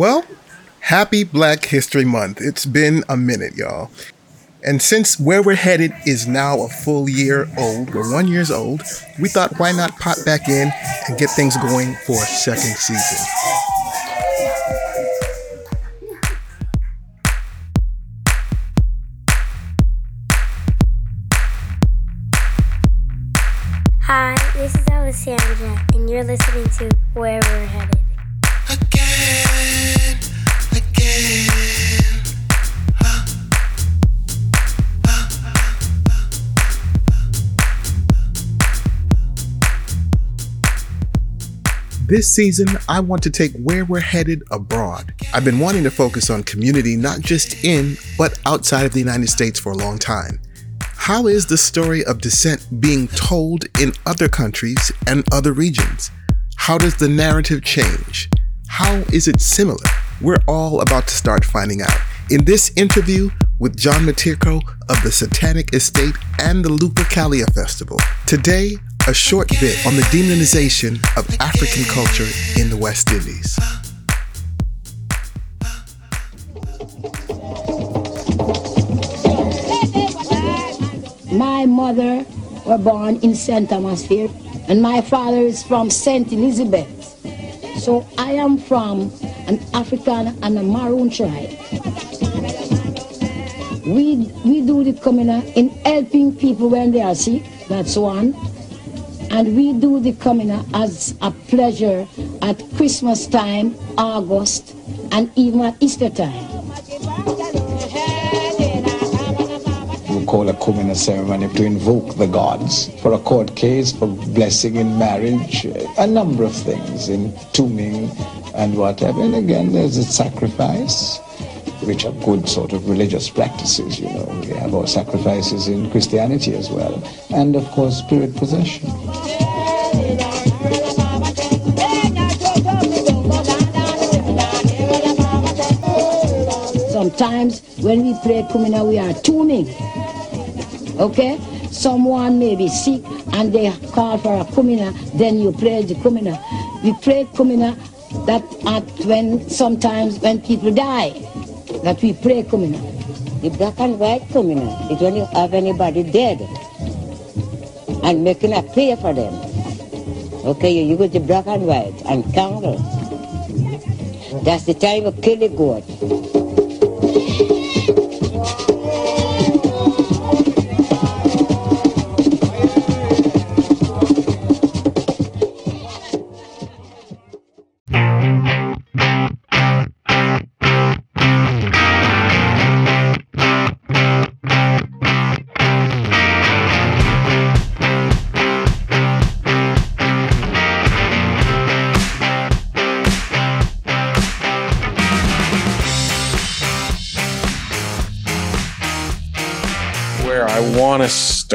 Well, happy Black History Month. It's been a minute, y'all. And since Where We're Headed is now a full year old, we're one years old, we thought why not pop back in and get things going for a second season. Hi, this is Alessandra, and you're listening to Where We're Headed. This season, I want to take Where We're Headed abroad. I've been wanting to focus on community not just in, but outside of the United States for a long time. How is the story of dissent being told in other countries and other regions? How does the narrative change? How is it similar? We're all about to start finding out. In this interview with John Matirko of the Satanic Estate and the Lupercalia Festival. Today, a short bit on the demonization of African culture in the West Indies. My mother were born in St. Thomas Field, and my father is from St. Elizabeth. So I am from an African and a Maroon tribe. We, we do the communal in helping people when they are sick, that's one. And we do the communal as a pleasure at Christmas time, August, and even at Easter time. Call a Kumina ceremony to invoke the gods for a court case, for blessing in marriage, a number of things, in tombing and whatever. And again, there's a sacrifice, which are good sort of religious practices, you know. We have our sacrifices in Christianity as well. And of course, spirit possession. Sometimes when we pray Kumina, we are tuning. Okay? Someone may be sick and they call for a Kumina, then you pray the Kumina. We pray Kumina that at when sometimes when people die, that we pray Kumina. The black and white communal is when you have anybody dead and making a prayer for them. Okay, you use the black and white and candle. That's the time of kill the goat.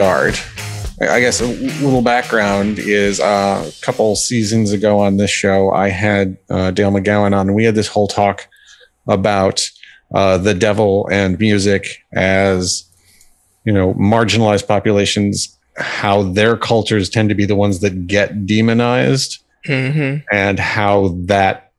Start. I guess a little background is uh, a couple seasons ago on this show, I had uh, Dale McGowan on. And we had this whole talk about uh, the devil and music as you know marginalized populations, how their cultures tend to be the ones that get demonized, and how that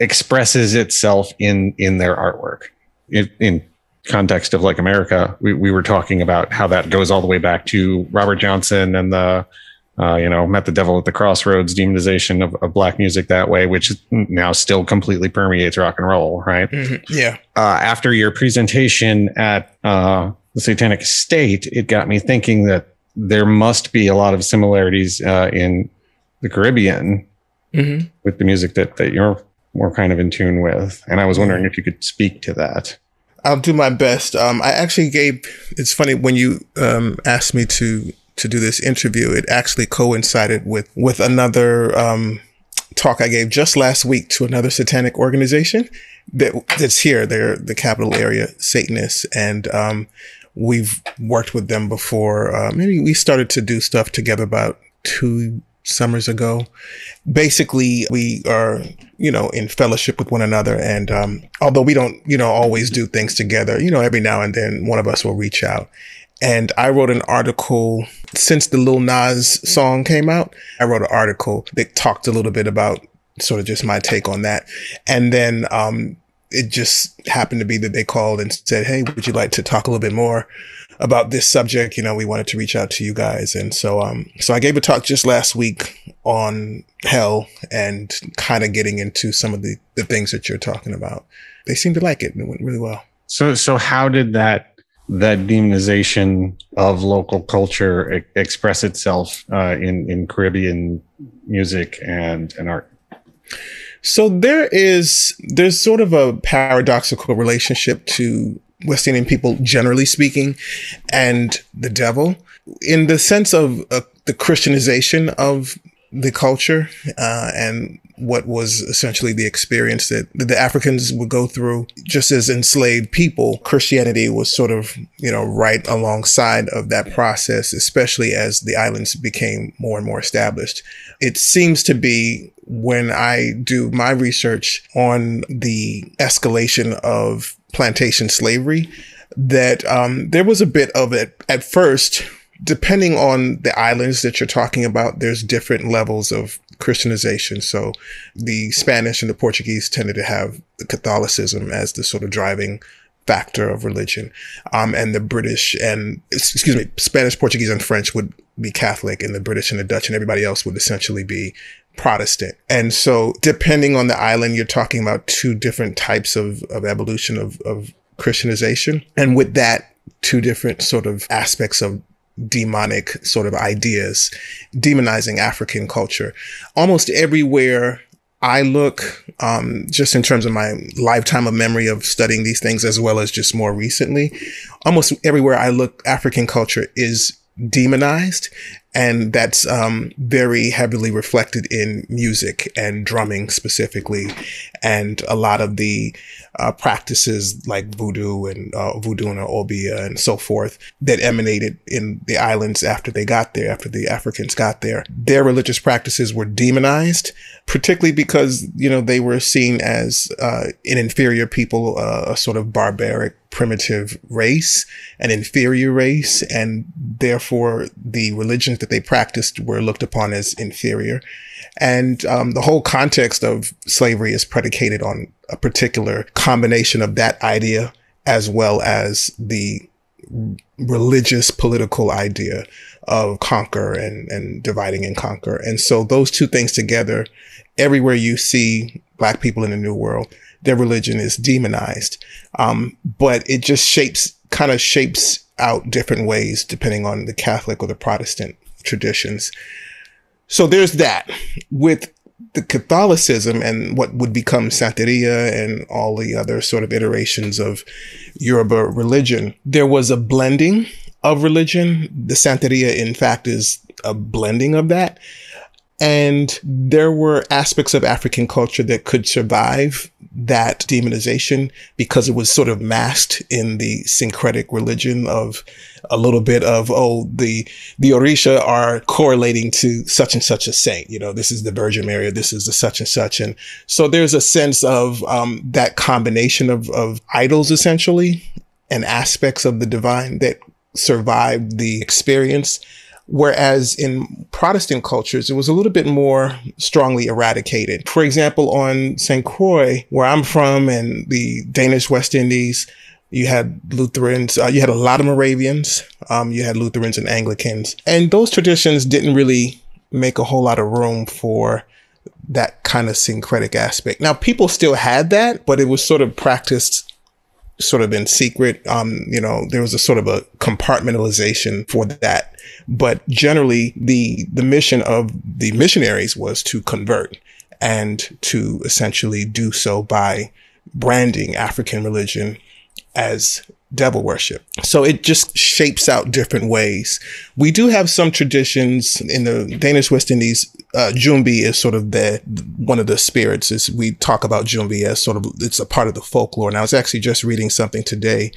expresses itself in in their artwork. In, in context of like America, we, we were talking about how that goes all the way back to Robert Johnson and the, uh, you know, met the devil at the crossroads demonization of, of black music that way, which now still completely permeates rock and roll, right? Yeah. Uh, after your presentation at uh, the Satanic Estate, it got me thinking that there must be a lot of similarities uh, in the Caribbean Mhm. with the music that, that you're more kind of in tune with. And I was wondering if you could speak to that. I'll do my best. Um, I actually gave. It's funny when you um, asked me to to do this interview. It actually coincided with with another um, talk I gave just last week to another satanic organization that that's here. They're the capital area Satanists, and um, we've worked with them before. Uh, maybe we started to do stuff together about two summers ago. Basically, we are, you know, in fellowship with one another. And um, although we don't, you know, always do things together, you know, every now and then one of us will reach out. And I wrote an article since the Lil Nas song came out. I wrote an article that talked a little bit about sort of just my take on that. And then, um, it just happened to be that they called and said, Hey, would you like to talk a little bit more about this subject? You know, we wanted to reach out to you guys. And so, um, so I gave a talk just last week on hell and kind of getting into some of the, the things that you're talking about. They seemed to like it and it went really well. So, so how did that that demonization of local culture e- express itself uh, in in Caribbean music and and art? So there is there's sort of a paradoxical relationship to West Indian people, generally speaking, and the devil, in the sense of uh, the Christianization of the culture uh, and what was essentially the experience that the Africans would go through just as enslaved people. Christianity was sort of, you know, right alongside of that process, especially as the islands became more and more established. It seems to be when I do my research on the escalation of plantation slavery that um, there was a bit of it at first depending on the islands that you're talking about, there's different levels of Christianization. So the Spanish and the Portuguese tended to have Catholicism as the sort of driving factor of religion. Um, and the British and, excuse me, Spanish, Portuguese, and French would be Catholic, and the British and the Dutch and everybody else would essentially be Protestant. And so depending on the island, you're talking about two different types of, of evolution of, of Christianization. And with that, two different sort of aspects of demonic sort of ideas, demonizing African culture. Almost everywhere I look, um, just in terms of my lifetime of memory of studying these things, as well as just more recently, almost everywhere I look, African culture is demonized. And that's um, very heavily reflected in music and drumming specifically. And a lot of the uh, practices like voodoo and uh, voodoo and obeah and so forth that emanated in the islands after they got there, after the Africans got there. Their religious practices were demonized, particularly because, you know, they were seen as uh, an inferior people, uh, a sort of barbaric primitive race, an inferior race, and therefore the religions that they practiced were looked upon as inferior. And um, the whole context of slavery is predicated on a particular combination of that idea as well as the religious political idea of conquer and, and dividing and conquer. And so those two things together, everywhere you see black people in the new world, their religion is demonized. Um, but it just shapes, kind of shapes out different ways depending on the Catholic or the Protestant traditions. So there's that. With the Catholicism and what would become Santeria and all the other sort of iterations of Yoruba religion, there was a blending of religion. The Santeria, in fact, is a blending of that. And there were aspects of African culture that could survive that demonization because it was sort of masked in the syncretic religion of a little bit of, oh, the, the Orisha are correlating to such and such a saint. You know, this is the Virgin Mary, this is the such and such. And so there's a sense of, um, that combination of, of idols essentially and aspects of the divine that survived the experience Whereas in Protestant cultures, it was a little bit more strongly eradicated. For example, on St. Croix, where I'm from and the Danish West Indies, you had Lutherans, uh, you had a lot of Moravians, um, you had Lutherans and Anglicans. And those traditions didn't really make a whole lot of room for that kind of syncretic aspect. Now, people still had that, but it was sort of practiced sort of in secret. Um, you know, there was a sort of a compartmentalization for that. But generally the, the mission of the missionaries was to convert and to essentially do so by branding African religion as devil worship. So it just shapes out different ways. We do have some traditions in the Danish West Indies. Uh, Jumbi is sort of the one of the spirits. Is we talk about Jumbi as sort of it's a part of the folklore. And I was actually just reading something today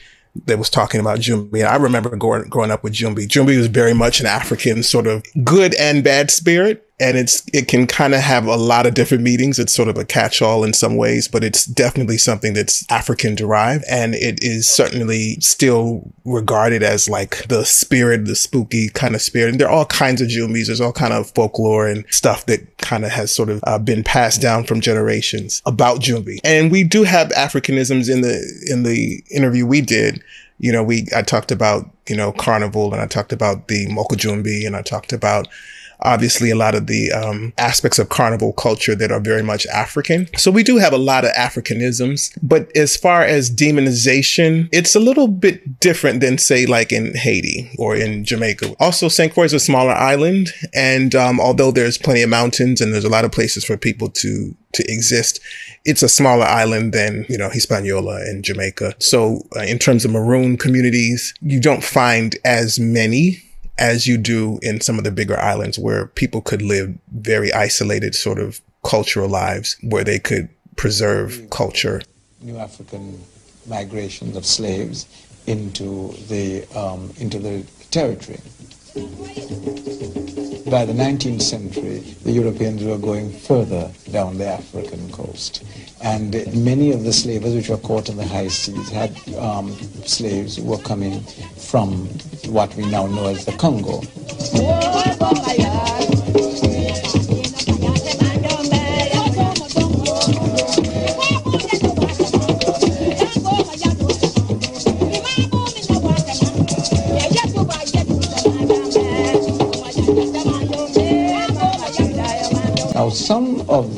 that was talking about Jumbi. I remember growing, growing up with Jumbi. Jumbi was very much an African sort of good and bad spirit. And it's it can kind of have a lot of different meanings. It's sort of a catch-all in some ways, but it's definitely something that's African derived, and it is certainly still regarded as like the spirit, the spooky kind of spirit. And there are all kinds of jumbis. There's all kind of folklore and stuff that kind of has sort of uh, been passed down from generations about Jumbi. And we do have Africanisms in the in the interview we did you know, we I talked about you know carnival and I talked about the Mokojumbi and I talked about obviously a lot of the um, aspects of carnival culture that are very much African. So we do have a lot of Africanisms, but as far as demonization, it's a little bit different than say like in Haiti or in Jamaica. Also, St. Croix is a smaller island, and um, although there's plenty of mountains and there's a lot of places for people to to exist, it's a smaller island than you know Hispaniola and Jamaica. So uh, in terms of maroon communities, you don't find as many as you do in some of the bigger islands where people could live very isolated sort of cultural lives where they could preserve culture. New African migrations of slaves into the um, into the territory. By the 19th century, the Europeans were going further down the African coast. And many of the slavers which were caught in the high seas had um, slaves who were coming from what we now know as the Congo.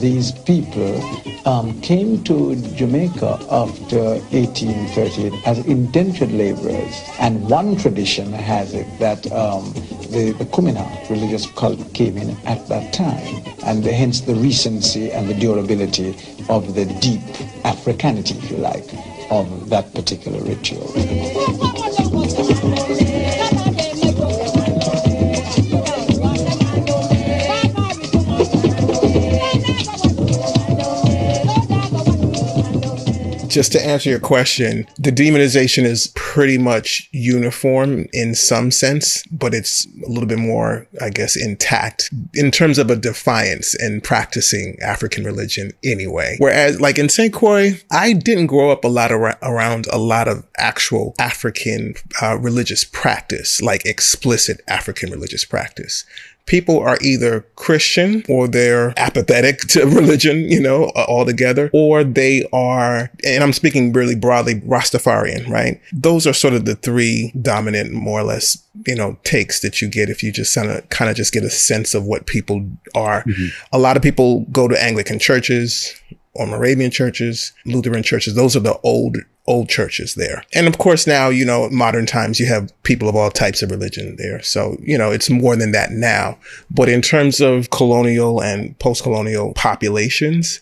These people um, came to Jamaica after 1838 as indentured laborers. And one tradition has it that um, the, the Kumina religious cult came in at that time. And hence the recency and the durability of the deep Africanity, if you like, of that particular ritual. Just to answer your question, the demonization is pretty much uniform in some sense, but it's a little bit more, I guess, intact in terms of a defiance in practicing African religion anyway. Whereas, like in St. Croix, I didn't grow up a lot ar- around a lot of actual African uh, religious practice, like explicit African religious practice people are either Christian or they're apathetic to religion, you know, altogether, or they are, and I'm speaking really broadly, Rastafarian, right? Those are sort of the three dominant, more or less, you know, takes that you get if you just kind of kind of just get a sense of what people are. Mm-hmm. A lot of people go to Anglican churches or Moravian churches, Lutheran churches. Those are the old old churches there. And of course, now, you know, modern times, you have people of all types of religion there. So, you know, it's more than that now. But in terms of colonial and post colonial populations,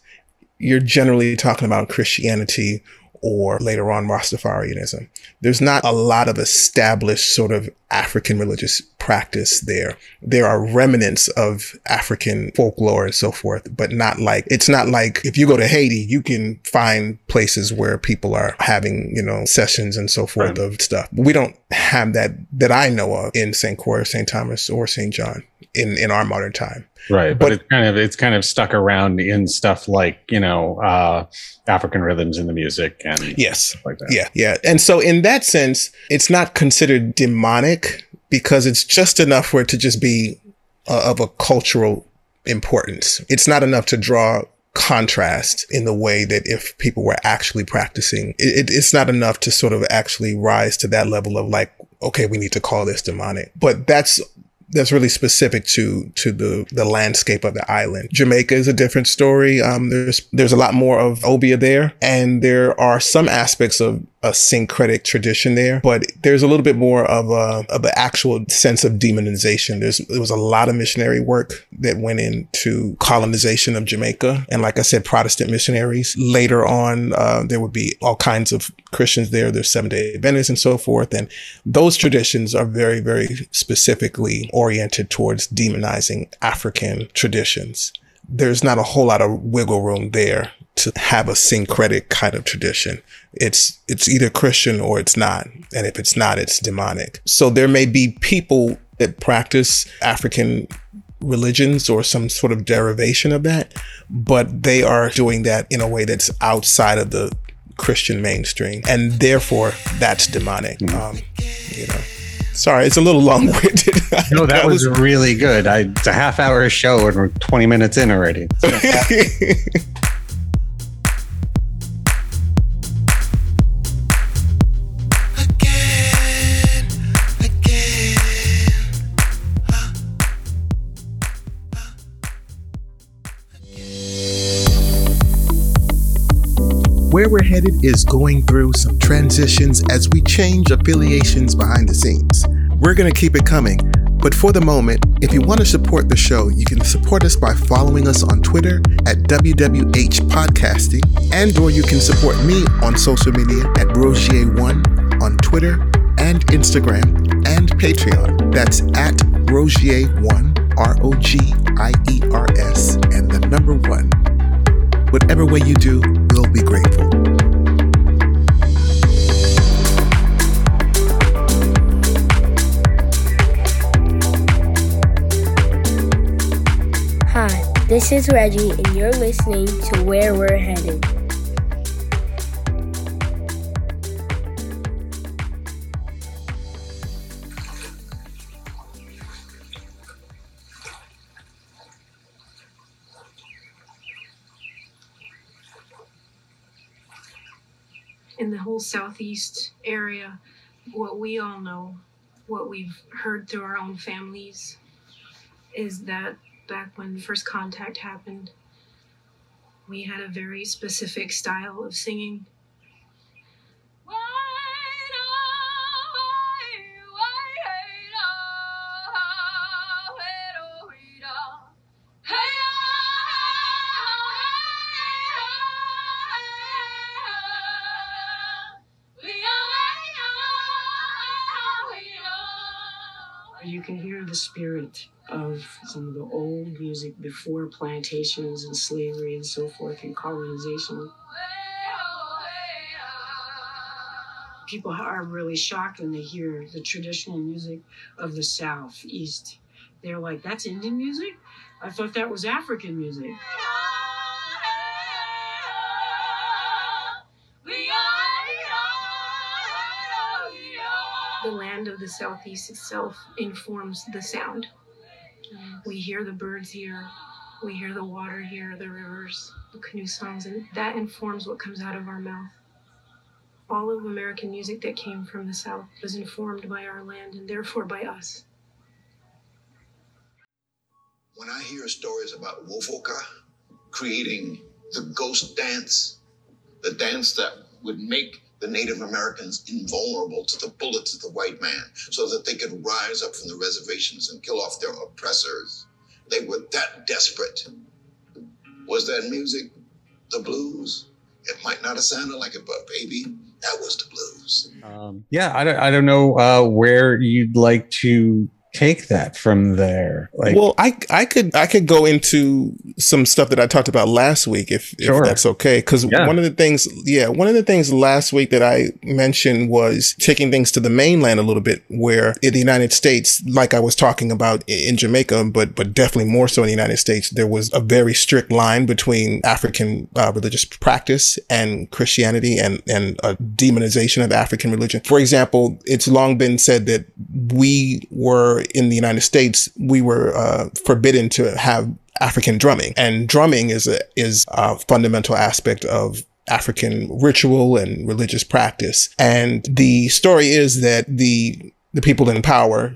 you're generally talking about Christianity or later on Rastafarianism. There's not a lot of established sort of African religious practice there. There are remnants of African folklore and so forth, but not like, it's not like if you go to Haiti, you can find places where people are having, you know, sessions and so forth right. of stuff. We don't have that, that I know of in St. Croix, St. Thomas, or St. John in, in our modern time. Right. But, but it's kind of, it's kind of stuck around in stuff like, you know, uh, African rhythms in the music and yes, like that. Yeah. Yeah. And so in that sense, it's not considered demonic because it's just enough for it to just be uh, of a cultural importance. It's not enough to draw contrast in the way that if people were actually practicing, it, it, it's not enough to sort of actually rise to that level of like, okay, we need to call this demonic. But that's that's really specific to to the the landscape of the island. Jamaica is a different story. Um, there's there's a lot more of obeah there, and there are some aspects of a syncretic tradition there, but there's a little bit more of a of an actual sense of demonization. There's there was a lot of missionary work that went into colonization of Jamaica, and like I said, Protestant missionaries. Later on, uh, there would be all kinds of Christians there. There's Seven Day Adventists and so forth, and those traditions are very very specifically oriented towards demonizing African traditions. There's not a whole lot of wiggle room there to have a syncretic kind of tradition. It's it's either Christian or it's not. And if it's not, it's demonic. So there may be people that practice African religions or some sort of derivation of that, but they are doing that in a way that's outside of the Christian mainstream, and therefore that's demonic. Mm-hmm. Um, you know. Sorry, it's a little long winded. no, that, was, was, really good. I, it's a half hour show and we're 20 minutes in already. Where we're is going through some transitions as we change affiliations behind the scenes. We're going to keep it coming, but for the moment, if you want to support the show, you can support us by following us on Twitter at WWH Podcasting, and or you can support me on social media at Rogiers1 on Twitter and Instagram and Patreon. That's at Rogiers1, R O G I E R S, and the number one. Whatever way you do, we'll be grateful. This is Reggie, and you're listening to Where We're Headed. In the whole southeast area, what we all know, what we've heard through our own families, is that back when first contact happened, we had a very specific style of singing the spirit of some of the old music before plantations and slavery and so forth and colonization. People are really shocked when they hear the traditional music of the Southeast. They're like, that's Indian music? I thought that was African music. The southeast itself informs the sound. We hear the birds here, we hear the water here, the rivers, the canoe songs, and that informs what comes out of our mouth. All of American music that came from the South was informed by our land and therefore by us. When I hear stories about Wovoka creating the ghost dance, the dance that would make the Native Americans invulnerable to the bullets of the white man so that they could rise up from the reservations and kill off their oppressors. They were that desperate. Was that music the blues? It might not have sounded like it, but baby, that was the blues. Um, yeah, I don't, I don't know uh, where you'd like to take that from there like well i i could i could go into some stuff that i talked about last week if, sure. if that's okay because yeah. one of the things yeah one of the things last week that i mentioned was taking things to the mainland a little bit where in the united states like i was talking about in jamaica but but definitely more so in the united states there was a very strict line between african uh, religious practice and christianity and and a demonization of african religion for example it's long been said that we were in the United States, we were uh, forbidden to have African drumming, and drumming is a is a fundamental aspect of African ritual and religious practice. And the story is that the the people in power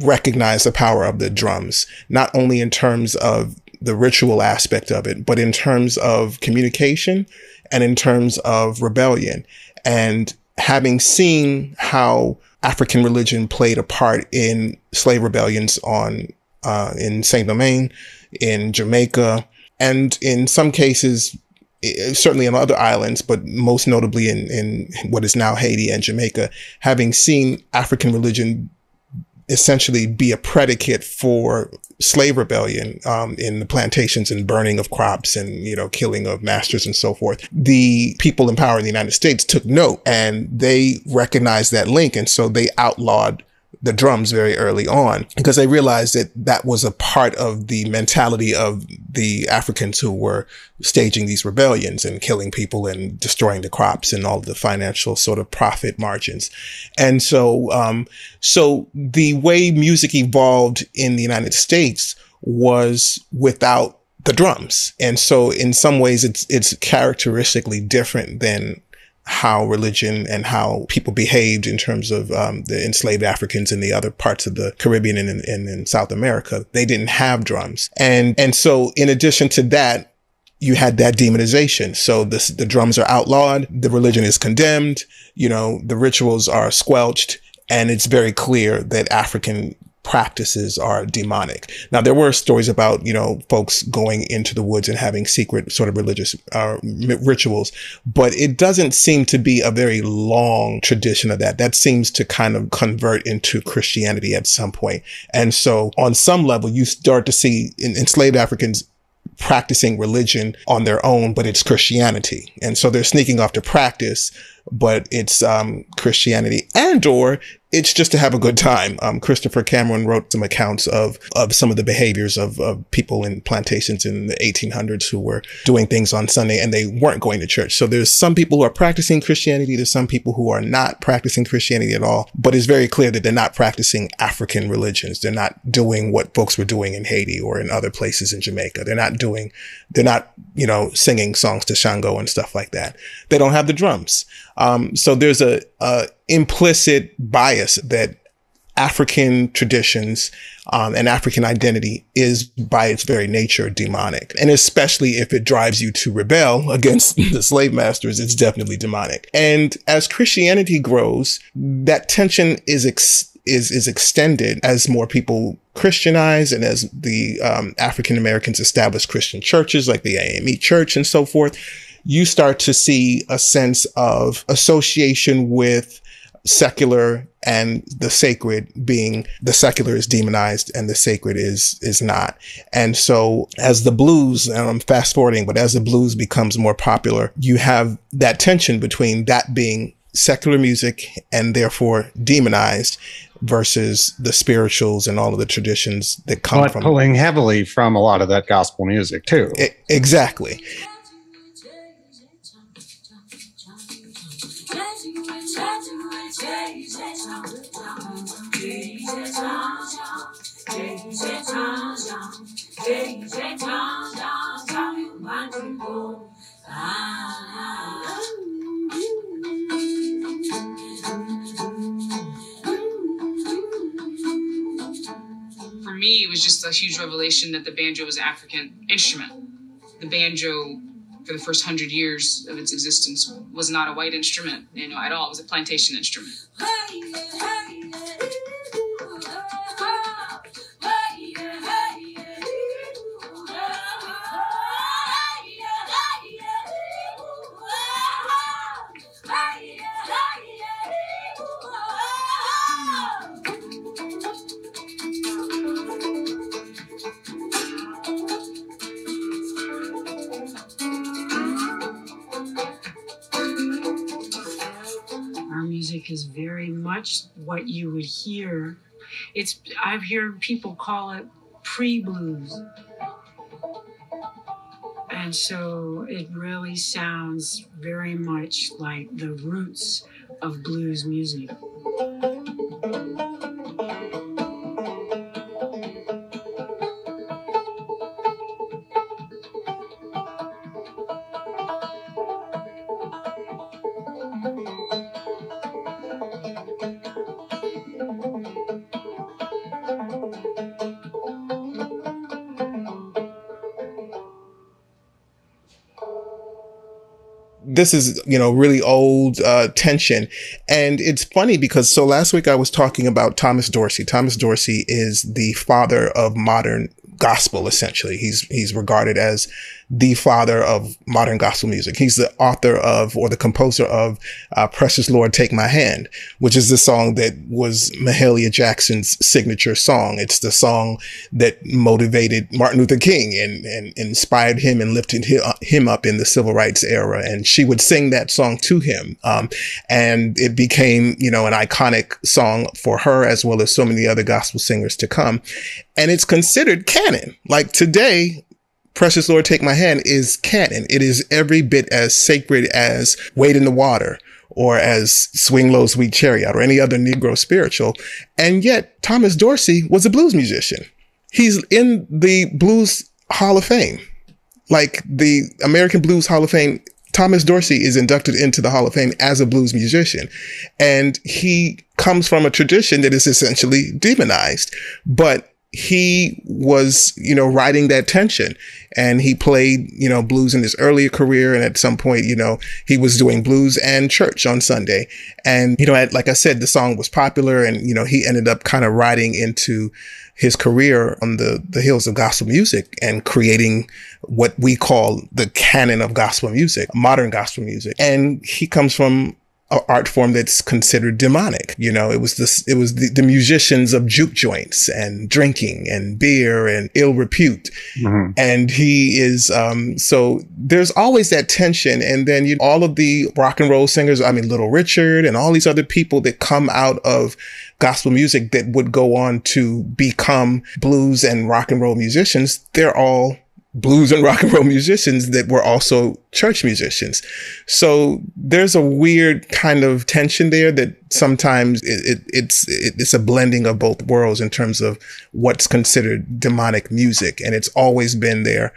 recognize the power of the drums, not only in terms of the ritual aspect of it, but in terms of communication and in terms of rebellion. And having seen how African religion played a part in slave rebellions on uh, in Saint Domingue, in Jamaica, and in some cases, certainly on other islands, but most notably in in what is now Haiti and Jamaica, having seen African religion essentially be a predicate for slave rebellion um, in the plantations and burning of crops and you know killing of masters and so forth. The people in power in the united states took note and they recognized that link and so they outlawed the drums very early on because they realized that that was a part of the mentality of the Africans who were staging these rebellions and killing people and destroying the crops and all the financial sort of profit margins. And so, um, so the way music evolved in the United States was without the drums. And so in some ways it's, it's characteristically different than how religion and how people behaved in terms of um, the enslaved Africans in the other parts of the Caribbean and in, in South America. They didn't have drums. And, and so in addition to that, you had that demonization. So the, the drums are outlawed. The religion is condemned. You know, the rituals are squelched. And it's very clear that African practices are demonic. Now, there were stories about, you know, folks going into the woods and having secret sort of religious uh, rituals, but it doesn't seem to be a very long tradition of that. That seems to kind of convert into Christianity at some point. And so on some level, you start to see enslaved Africans practicing religion on their own, but it's Christianity. And so they're sneaking off to practice, but it's um, Christianity and or it's just to have a good time. Um, Christopher Cameron wrote some accounts of, of some of the behaviors of, of people in plantations in the 1800s who were doing things on Sunday and they weren't going to church. So there's some people who are practicing Christianity. There's some people who are not practicing Christianity at all, but it's very clear that they're not practicing African religions. They're not doing what folks were doing in Haiti or in other places in Jamaica. They're not doing, they're not, you know, singing songs to Shango and stuff like that. They don't have the drums. Um, so there's a, a implicit bias that African traditions um, and African identity is by its very nature demonic. And especially if it drives you to rebel against the slave masters, it's definitely demonic. And as Christianity grows, that tension is ex- is is extended as more people Christianize and as the um, African Americans establish Christian churches like the AME Church and so forth you start to see a sense of association with secular and the sacred being the secular is demonized and the sacred is is not. And so as the blues and i'm fast forwarding but as the blues becomes more popular you have that tension between that being secular music and therefore demonized versus the spirituals and all of the traditions that come but from pulling heavily from a lot of that gospel music too. It, exactly a huge revelation that the banjo was an African instrument. The banjo for the first hundred years of its existence was not a white instrument, you know, at all. It was a plantation instrument. Music is very much what you would hear. It's I've heard people call it pre-blues. And so it really sounds very much like the roots of blues music. This is you know really old uh, tension. And it's funny because so last week i was talking about thomas dorsey. Thomas dorsey is the father of modern gospel essentially. He's he's regarded as the father of modern gospel music. He's the author of or the composer of uh, "Precious Lord, Take My Hand," which is the song that was Mahalia Jackson's signature song. It's the song that motivated Martin Luther King and, and inspired him and lifted him up in the civil rights era. And she would sing that song to him, um, and it became you know an iconic song for her as well as so many other gospel singers to come. And it's considered canon. Like today, Precious Lord Take My Hand is canon. It is every bit as sacred as Wade in the Water or as Swing Low Sweet Chariot or any other Negro spiritual. And yet Thomas Dorsey was a blues musician. He's in the Blues Hall of Fame. Like the American Blues Hall of Fame, Thomas Dorsey is inducted into the Hall of Fame as a blues musician. And he comes from a tradition that is essentially demonized. But he was, you know, riding that tension and he played, you know, blues in his earlier career. And at some point, you know, he was doing blues and church on Sunday. And, you know, like I said, the song was popular and, you know, he ended up kind of riding into his career on the, the hills of gospel music and creating what we call the canon of gospel music, modern gospel music. And he comes from art form that's considered demonic. You know, it was this, it was the, the musicians of juke joints and drinking and beer and ill repute. Mm-hmm. And he is, um, so there's always that tension. And then you, all of the rock and roll singers, I mean, Little Richard and all these other people that come out of gospel music that would go on to become blues and rock and roll musicians, they're all blues and rock and roll musicians that were also church musicians. So there's a weird kind of tension there that sometimes it, it, it's it, it's a blending of both worlds in terms of what's considered demonic music, and it's always been there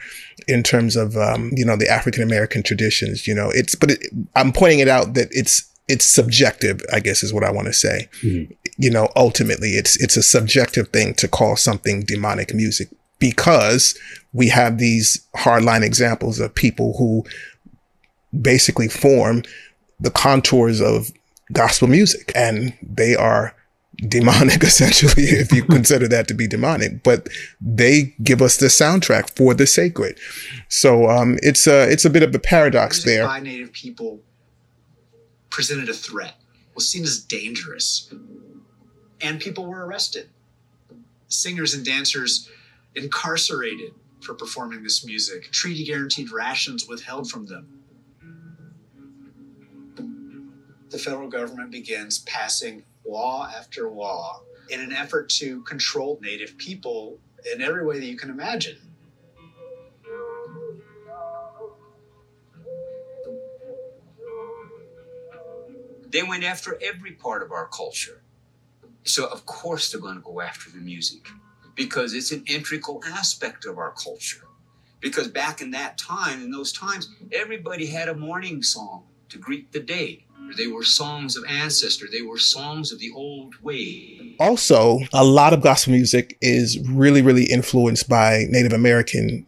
in terms of um, you know the African American traditions. You know, it's but it, I'm pointing it out that it's it's subjective, I guess is what I want to say. Mm-hmm. You know, ultimately it's it's a subjective thing to call something demonic music because we have these hardline examples of people who basically form the contours of gospel music and they are demonic essentially if you consider that to be demonic but they give us the soundtrack for the sacred. So um, it's a it's a bit of a paradox Music there. by native people presented a threat was seen as dangerous and people were arrested. Singers and dancers incarcerated for performing this music, treaty guaranteed rations withheld from them. The federal government begins passing law after law in an effort to control Native people in every way that you can imagine. They went after every part of our culture. So, of course, they're going to go after the music because it's an integral aspect of our culture. Because back in that time, in those times, everybody had a morning song to greet the day. They were songs of ancestor. They were songs of the old way. Also, a lot of gospel music is really, really influenced by Native American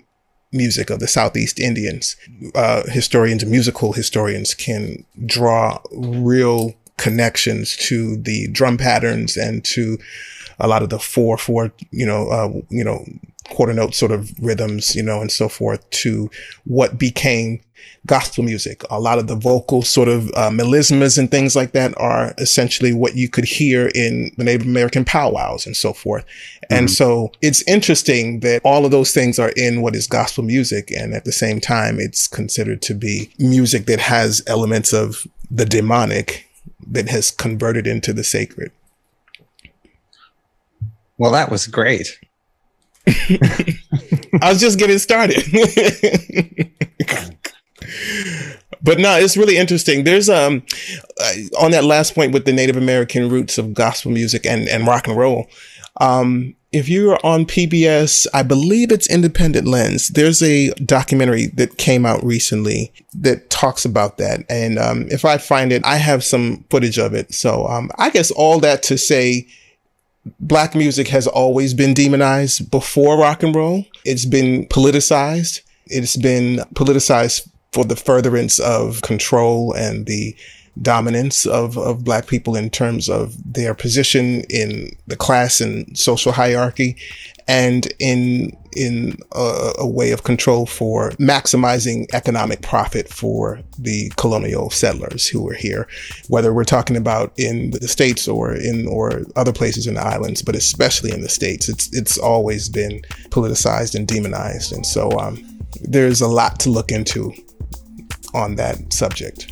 music of the Southeast Indians. Uh, historians, musical historians, can draw real connections to the drum patterns and to a lot of the four four you know uh, you know quarter note sort of rhythms you know and so forth to what became gospel music. A lot of the vocal sort of uh, melismas and things like that are essentially what you could hear in the native american powwows and so forth. And mm-hmm. so it's interesting that all of those things are in what is gospel music and at the same time it's considered to be music that has elements of the demonic that has converted into the sacred well, that was great. I was just getting started. but no, it's really interesting. There's um uh, on that last point with the Native American roots of gospel music and and rock and roll. Um, if you're on PBS, I believe it's Independent Lens. There's a documentary that came out recently that talks about that. And um, if I find it, I have some footage of it. So um, I guess all that to say black music has always been demonized before rock and roll. It's been politicized. It's been politicized for the furtherance of control and the dominance of, of black people in terms of their position in the class and social hierarchy and in in a, a, way of control for maximizing economic profit for the colonial settlers who were here, whether we're talking about in the states or in or other places in the islands, but especially in the states, it's it's always been politicized and demonized, and so um, there's a lot to look into on that subject.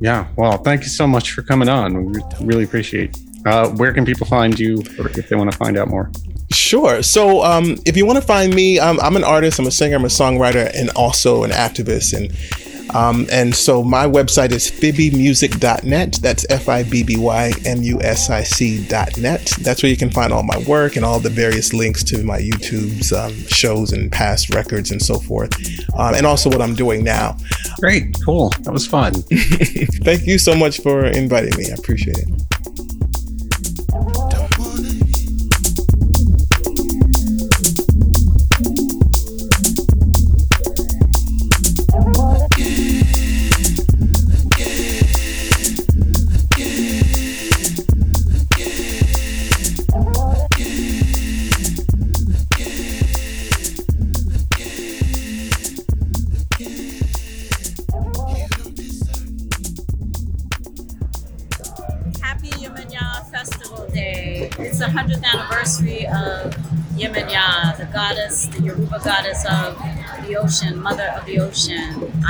Yeah, well, thank you so much for coming on. We really appreciate. Uh, where can people find you if they want to find out more? Sure. So, um, if you want to find me, um, I'm an artist, I'm a singer, I'm a songwriter, and also an activist. And um, and so my website is fibbymusic.net. That's F I B B Y M U S I C.net. That's where you can find all my work and all the various links to my YouTube's um, shows and past records and so forth. Um, and also what I'm doing now. Great. Cool. That was fun. Thank you so much for inviting me. I appreciate it.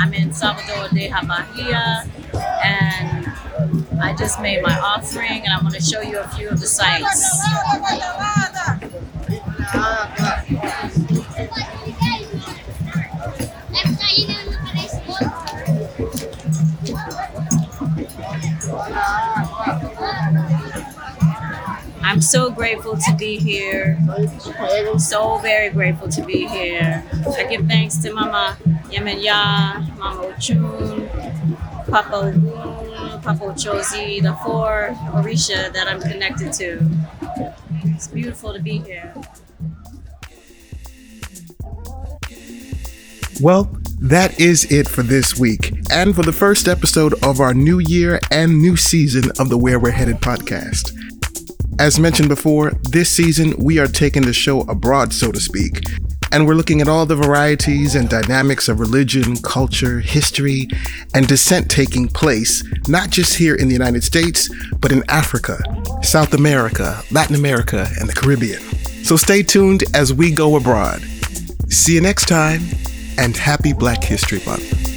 I'm in Salvador de Bahia and I just made my offering and I'm going to show you a few of the sites. I'm so grateful to be here. So very grateful to be here. I give thanks to Mama Yemenya, Mama Ochun, Papa Ogun, Papa Ochosi, the four Orisha that I'm connected to. It's beautiful to be here. Well, that is it for this week and for the first episode of our new year and new season of the Where We're Headed podcast. As mentioned before, this season we are taking the show abroad, so to speak, and we're looking at all the varieties and dynamics of religion, culture, history, and dissent taking place, not just here in the United States, but in Africa, South America, Latin America, and the Caribbean. So stay tuned as we go abroad. See you next time, and happy Black History Month.